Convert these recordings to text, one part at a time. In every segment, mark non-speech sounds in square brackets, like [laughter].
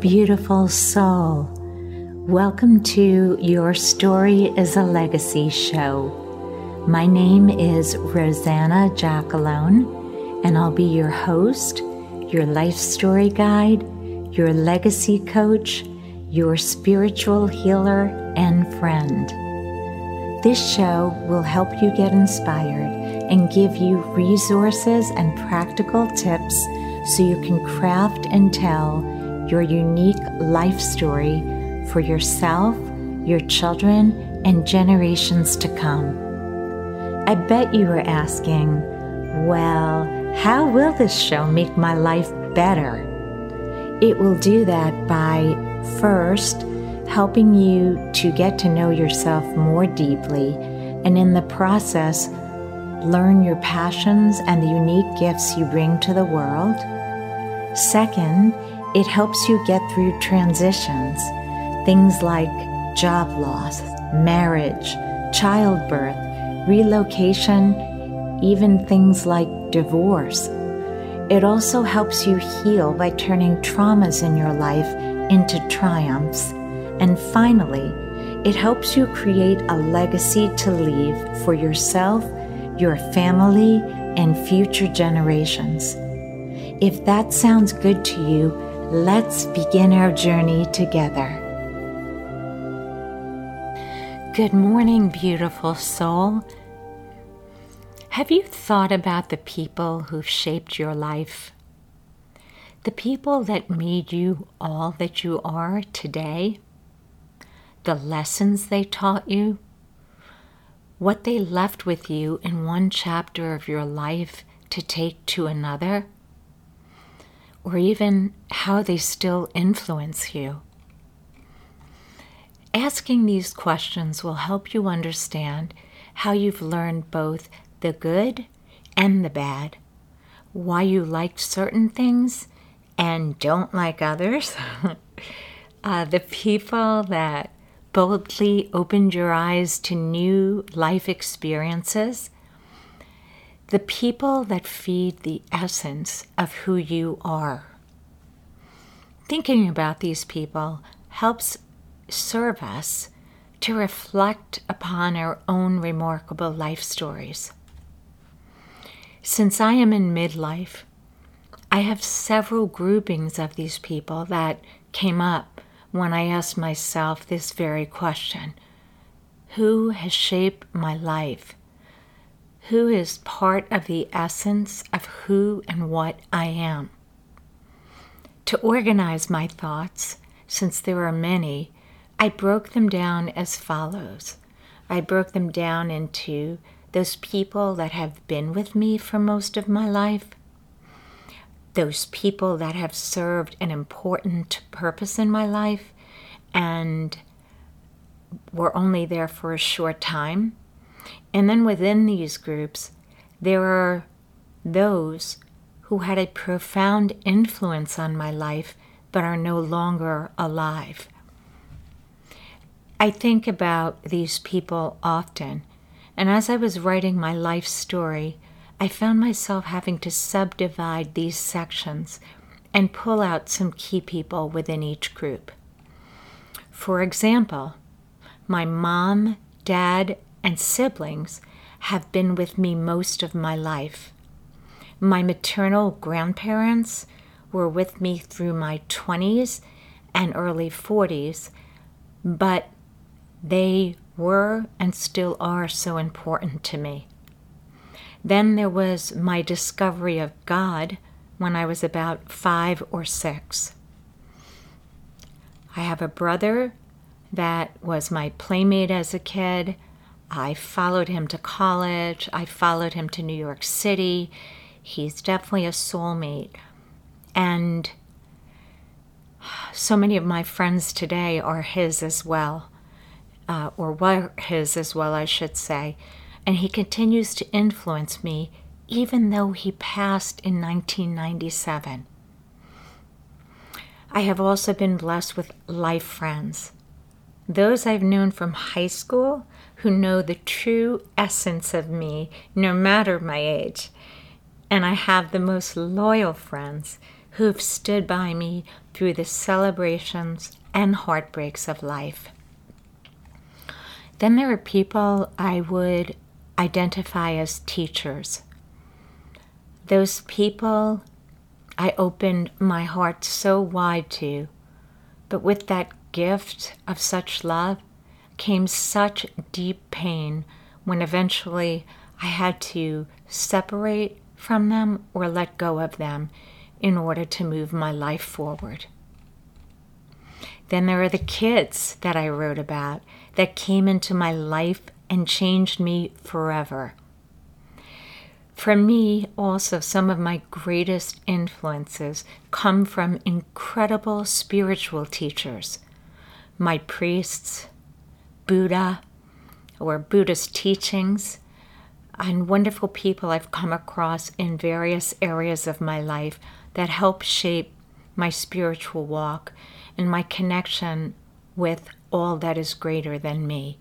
Beautiful soul. Welcome to Your Story is a Legacy show. My name is Rosanna Jackalone, and I'll be your host, your life story guide, your legacy coach, your spiritual healer, and friend. This show will help you get inspired and give you resources and practical tips so you can craft and tell your unique life story for yourself, your children, and generations to come. I bet you are asking, well, how will this show make my life better? It will do that by first helping you to get to know yourself more deeply, and in the process, learn your passions and the unique gifts you bring to the world. Second, it helps you get through transitions, things like job loss, marriage, childbirth, relocation, even things like divorce. It also helps you heal by turning traumas in your life into triumphs. And finally, it helps you create a legacy to leave for yourself, your family, and future generations. If that sounds good to you, Let's begin our journey together. Good morning, beautiful soul. Have you thought about the people who've shaped your life? The people that made you all that you are today? The lessons they taught you? What they left with you in one chapter of your life to take to another? Or even how they still influence you. Asking these questions will help you understand how you've learned both the good and the bad, why you liked certain things and don't like others, [laughs] uh, the people that boldly opened your eyes to new life experiences the people that feed the essence of who you are. Thinking about these people helps serve us to reflect upon our own remarkable life stories. Since I am in midlife, I have several groupings of these people that came up when I asked myself this very question Who has shaped my life? Who is part of the essence of who and what I am. To organize my thoughts, since there are many, I broke them down as follows. I broke them down into those people that have been with me for most of my life, those people that have served an important purpose in my life and were only there for a short time, and then within these groups, there are those who had a profound influence on my life but are no longer alive. I think about these people often, and as I was writing my life story, I found myself having to subdivide these sections and pull out some key people within each group. For example, my mom, dad, and siblings have been with me most of my life. My maternal grandparents were with me through my 20s and early 40s, but they were and still are so important to me. Then there was my discovery of God when I was about five or six. I have a brother that was my playmate as a kid. I followed him to college. I followed him to New York City. He's definitely a soulmate. And so many of my friends today are his as well, uh, or were his as well, I should say. And he continues to influence me even though he passed in 1997. I have also been blessed with life friends. Those I've known from high school who know the true essence of me, no matter my age. And I have the most loyal friends who've stood by me through the celebrations and heartbreaks of life. Then there are people I would identify as teachers. Those people I opened my heart so wide to, but with that gift of such love came such deep pain when eventually I had to separate from them or let go of them in order to move my life forward. Then there are the kids that I wrote about that came into my life and changed me forever. For me, also, some of my greatest influences come from incredible spiritual teachers. My priests, Buddha, or Buddhist teachings, and wonderful people I've come across in various areas of my life that help shape my spiritual walk and my connection with all that is greater than me.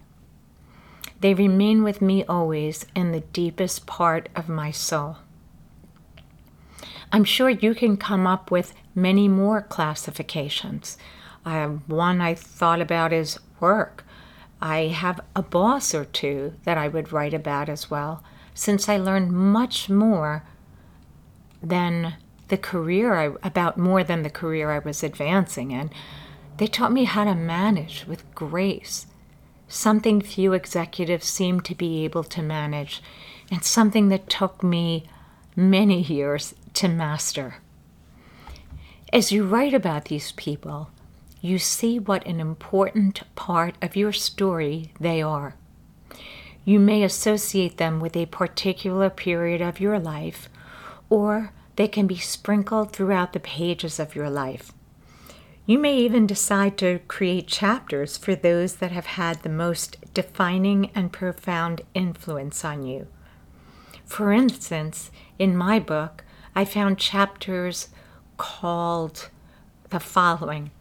They remain with me always in the deepest part of my soul. I'm sure you can come up with many more classifications. Uh, one I thought about is work. I have a boss or two that I would write about as well, since I learned much more than the career I, about more than the career I was advancing in. They taught me how to manage with grace, something few executives seem to be able to manage, and something that took me many years to master. As you write about these people, you see what an important part of your story they are. You may associate them with a particular period of your life, or they can be sprinkled throughout the pages of your life. You may even decide to create chapters for those that have had the most defining and profound influence on you. For instance, in my book, I found chapters called the following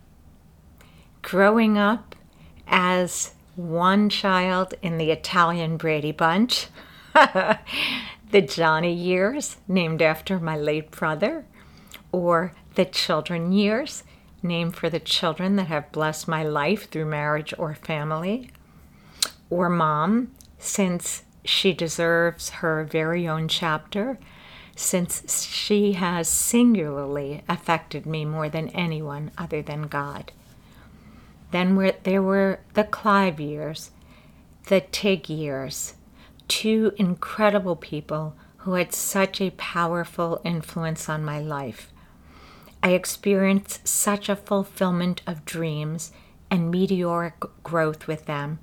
Growing up as one child in the Italian Brady Bunch. [laughs] the Johnny years, named after my late brother, or the children years, named for the children that have blessed my life through marriage or family, or mom, since she deserves her very own chapter, since she has singularly affected me more than anyone other than God. Then were, there were the Clive years, the Tig years, two incredible people who had such a powerful influence on my life. I experienced such a fulfillment of dreams and meteoric growth with them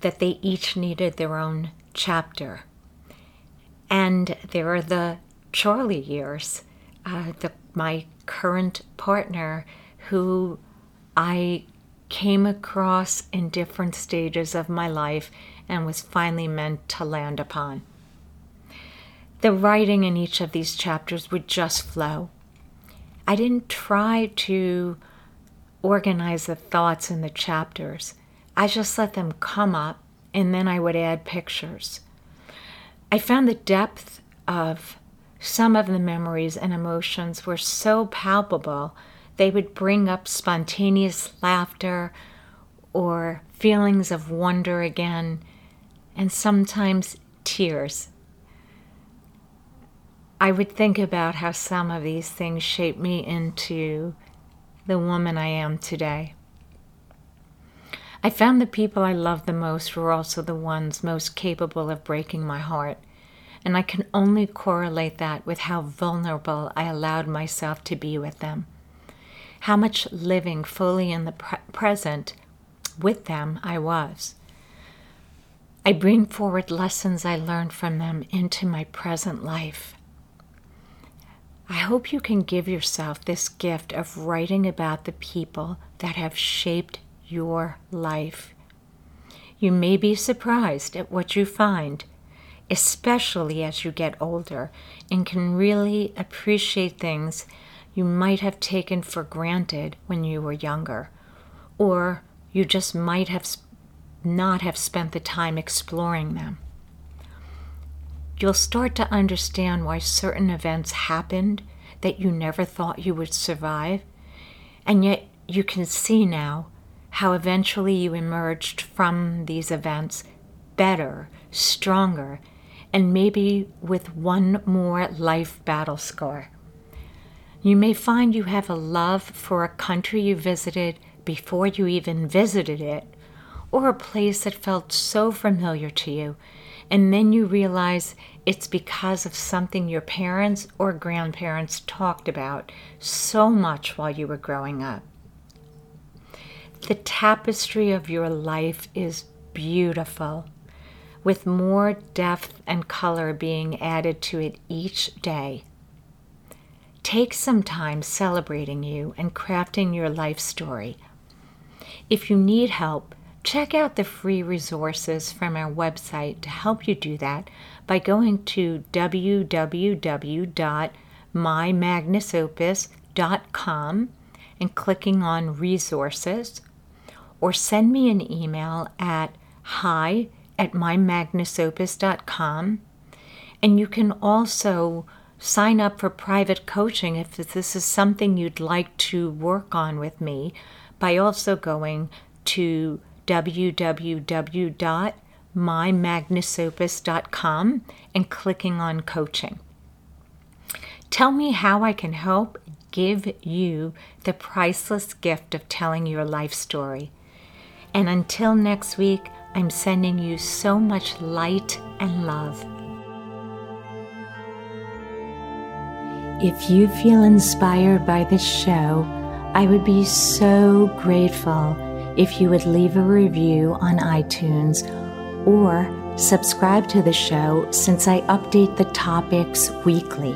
that they each needed their own chapter. And there are the Charlie years, uh, the, my current partner who I came across in different stages of my life and was finally meant to land upon. The writing in each of these chapters would just flow. I didn't try to organize the thoughts in the chapters. I just let them come up and then I would add pictures. I found the depth of some of the memories and emotions were so palpable, they would bring up spontaneous laughter or feelings of wonder again and sometimes tears. I would think about how some of these things shaped me into the woman I am today. I found the people I loved the most were also the ones most capable of breaking my heart, and I can only correlate that with how vulnerable I allowed myself to be with them, how much living fully in the pre- present with them I was. I bring forward lessons I learned from them into my present life. I hope you can give yourself this gift of writing about the people that have shaped your life. You may be surprised at what you find, especially as you get older and can really appreciate things you might have taken for granted when you were younger, or you just might have not have spent the time exploring them. You'll start to understand why certain events happened that you never thought you would survive. And yet you can see now how eventually you emerged from these events better, stronger, and maybe with one more life battle scar. You may find you have a love for a country you visited before you even visited it, or a place that felt so familiar to you, and then you realize it's because of something your parents or grandparents talked about so much while you were growing up. The tapestry of your life is beautiful, with more depth and color being added to it each day. Take some time celebrating you and crafting your life story. If you need help, check out the free resources from our website to help you do that by going to www.mymagnusopus.com and clicking on resources, or send me an email at hi at mymagnusopus.com. And you can also sign up for private coaching if this is something you'd like to work on with me by also going to www.mymagnusopus.com and clicking on coaching. Tell me how I can help give you the priceless gift of telling your life story. And until next week, I'm sending you so much light and love. If you feel inspired by this show, I would be so grateful if you would leave a review on iTunes or subscribe to the show since I update the topics weekly.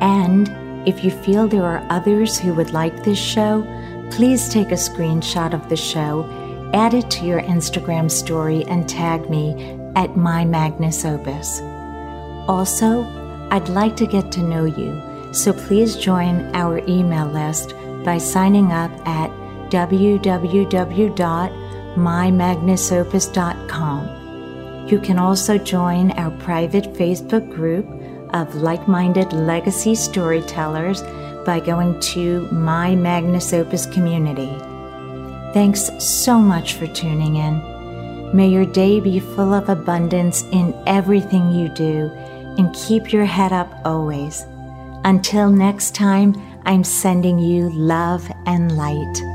And if you feel there are others who would like this show, please take a screenshot of the show, add it to your Instagram story, and tag me at my Magnus Opus. Also, I'd like to get to know you, so please join our email list by signing up at www.mymagnusopus.com. You can also join our private Facebook group of like minded legacy storytellers by going to My Magnus Opus Community. Thanks so much for tuning in. May your day be full of abundance in everything you do and keep your head up always. Until next time, I'm sending you love and light.